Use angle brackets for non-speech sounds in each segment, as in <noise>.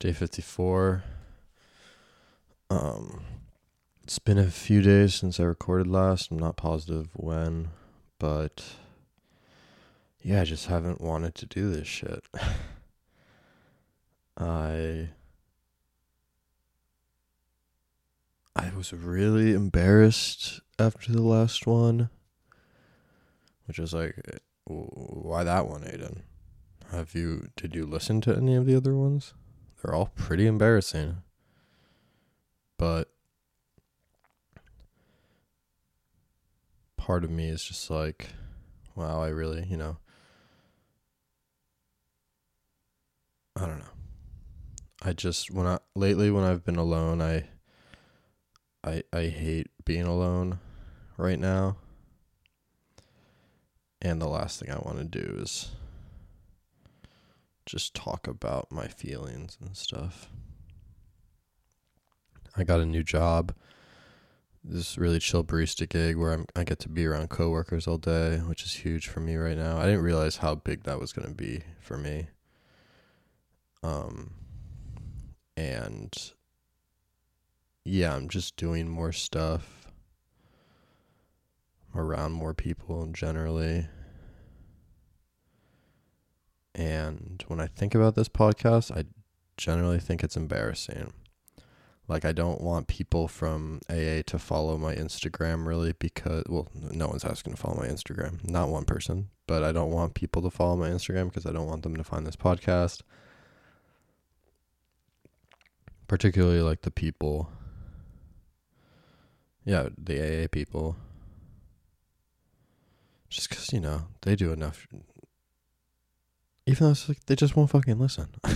day 54. Um, it's been a few days since I recorded last. I'm not positive when, but yeah, I just haven't wanted to do this shit. <laughs> I I was really embarrassed after the last one, which was like, why that one, Aiden? Have you did you listen to any of the other ones? They're all pretty embarrassing. But part of me is just like, wow, I really, you know, I don't know. I just when I lately when I've been alone, I I I hate being alone right now. And the last thing I want to do is just talk about my feelings and stuff. I got a new job. This really chill barista gig where I'm, I get to be around coworkers all day, which is huge for me right now. I didn't realize how big that was going to be for me. Um, and yeah, I'm just doing more stuff I'm around more people generally. And when I think about this podcast, I generally think it's embarrassing. Like, I don't want people from AA to follow my Instagram really because, well, no one's asking to follow my Instagram. Not one person, but I don't want people to follow my Instagram because I don't want them to find this podcast. Particularly like the people, yeah, the AA people. Just because, you know, they do enough even though it's like they just won't fucking listen. <laughs>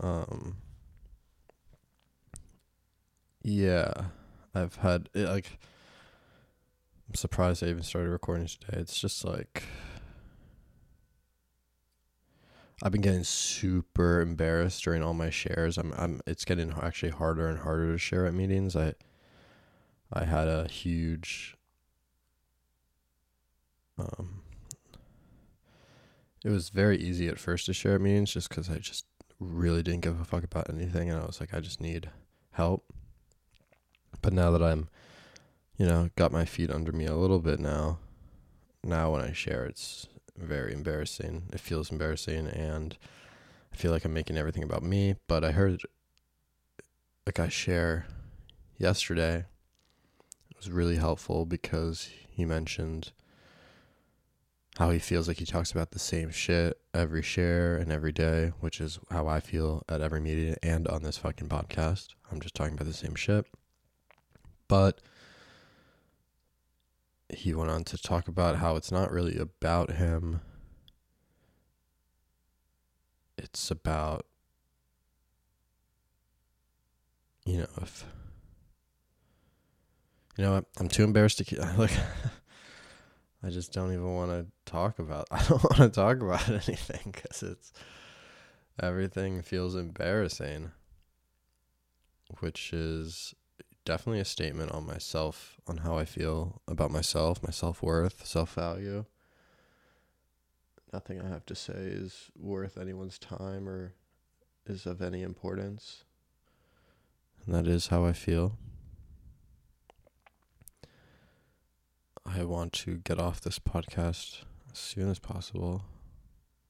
um. Yeah, I've had it, like. I'm surprised I even started recording today. It's just like. I've been getting super embarrassed during all my shares. I'm I'm it's getting actually harder and harder to share at meetings. I I had a huge um it was very easy at first to share meetings just because I just really didn't give a fuck about anything. And I was like, I just need help. But now that I'm, you know, got my feet under me a little bit now, now when I share, it's very embarrassing. It feels embarrassing. And I feel like I'm making everything about me. But I heard a guy share yesterday. It was really helpful because he mentioned how he feels like he talks about the same shit every share and every day, which is how I feel at every meeting and on this fucking podcast. I'm just talking about the same shit. But he went on to talk about how it's not really about him. It's about you know, if you know, what I'm too embarrassed to keep, <laughs> like I just don't even want to talk about. <laughs> I don't want to talk about <laughs> anything because it's everything feels embarrassing, which is definitely a statement on myself, on how I feel about myself, my self worth, self value. Nothing I have to say is worth anyone's time or is of any importance. And that is how I feel. I want to get off this podcast as soon as possible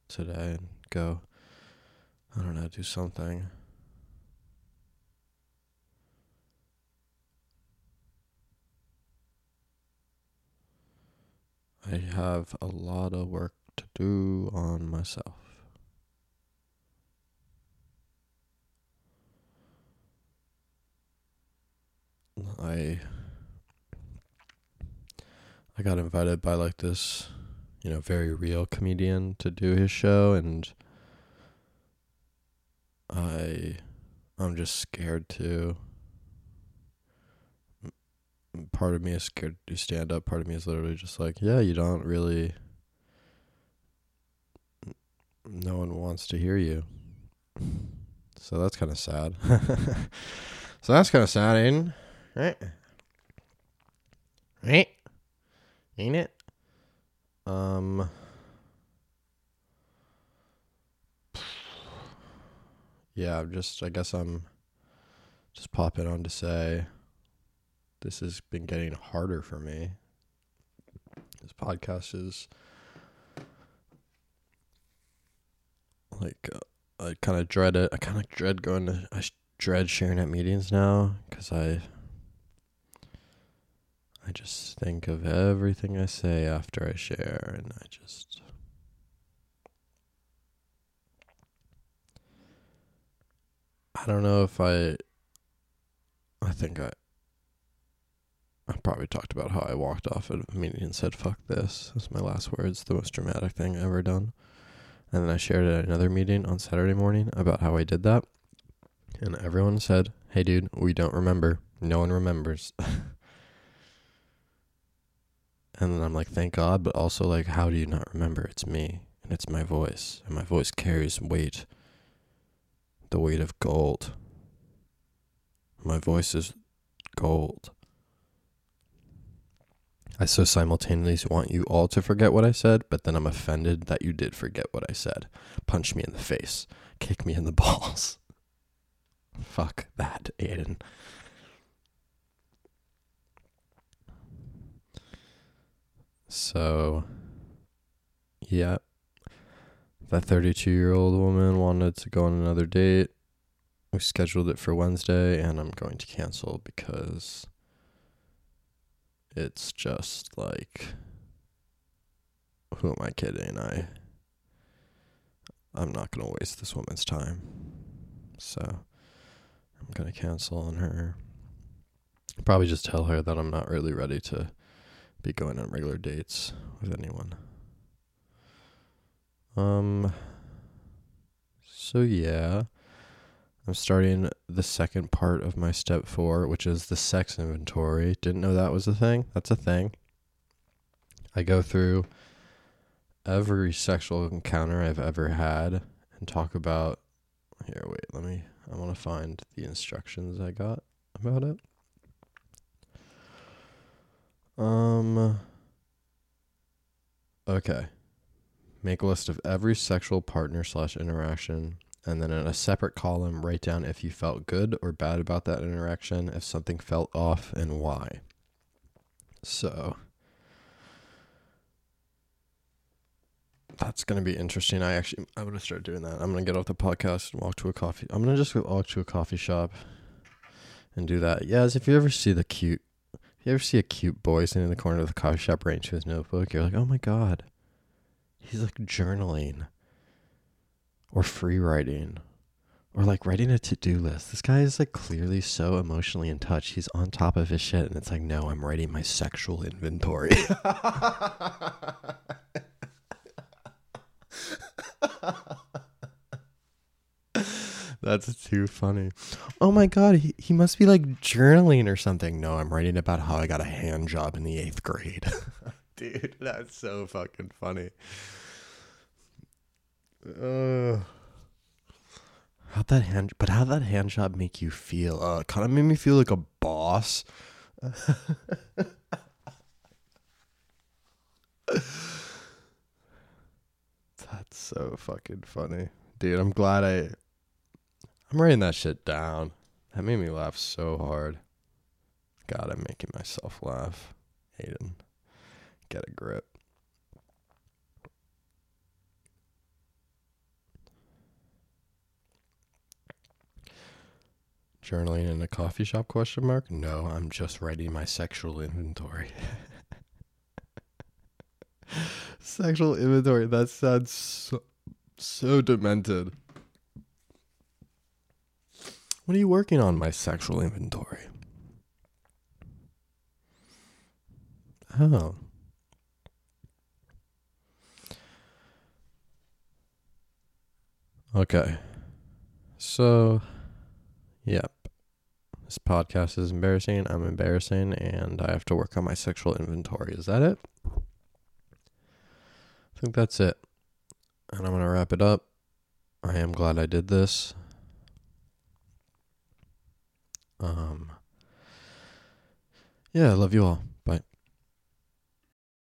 today and go, I don't know, do something. I have a lot of work to do on myself. I I got invited by like this, you know, very real comedian to do his show and I I'm just scared to part of me is scared to stand up, part of me is literally just like, yeah, you don't really no one wants to hear you. So that's kind of sad. <laughs> so that's kind of sad. Right? Right? Ain't it? Um, yeah, I'm just I guess I'm just popping on to say this has been getting harder for me. This podcast is like uh, I kind of dread it. I kind of dread going to. I dread sharing at meetings now because I. I just think of everything I say after I share, and I just. I don't know if I. I think I. I probably talked about how I walked off at a meeting and said, fuck this. That's my last words, the most dramatic thing I ever done. And then I shared at another meeting on Saturday morning about how I did that. And everyone said, hey, dude, we don't remember. No one remembers. <laughs> and then I'm like, thank God. But also, like, how do you not remember? It's me and it's my voice. And my voice carries weight the weight of gold. My voice is gold. I so simultaneously want you all to forget what I said, but then I'm offended that you did forget what I said. Punch me in the face. Kick me in the <laughs> balls. Fuck that, Aiden. So, yeah. That 32 year old woman wanted to go on another date. We scheduled it for Wednesday, and I'm going to cancel because it's just like who am I kidding? I I'm not gonna waste this woman's time. So I'm gonna cancel on her. Probably just tell her that I'm not really ready to be going on regular dates with anyone. Um so yeah. I'm starting the second part of my step four, which is the sex inventory. Didn't know that was a thing. That's a thing. I go through every sexual encounter I've ever had and talk about. Here, wait, let me. I want to find the instructions I got about it. Um. Okay. Make a list of every sexual partner slash interaction and then in a separate column, write down if you felt good or bad about that interaction, if something felt off, and why. So that's to be interesting. I actually, I'm to start doing that. I'm to get off the podcast and walk to a coffee. I'm to just walk to a coffee shop and do that. Yes, if you ever see the cute, you ever see a cute boy sitting in the corner of the coffee shop writing to his notebook, you're like, oh my God, he's like journaling or free writing or like writing a to-do list. This guy is like clearly so emotionally in touch. He's on top of his shit and it's like, "No, I'm writing my sexual inventory." <laughs> <laughs> That's too funny. Oh my god, he, he must be like journaling or something. No, I'm writing about how I got a hand job in the 8th grade. <laughs> Dude, that's so fucking funny. Uh, how'd that hand? But how'd that hand job make you feel? Uh, kind of made me feel like a boss. <laughs> That's so fucking funny, dude. I'm glad I. I'm writing that shit down. That made me laugh so hard. God, I'm making myself laugh. Aiden, get a grip. Journaling in a coffee shop question mark? No, I'm just writing my sexual inventory. <laughs> sexual inventory, that sounds so, so demented. What are you working on, my sexual inventory? Oh. Okay. So, yep. This podcast is embarrassing. I'm embarrassing, and I have to work on my sexual inventory. Is that it? I think that's it. And I'm going to wrap it up. I am glad I did this. Um, yeah, I love you all.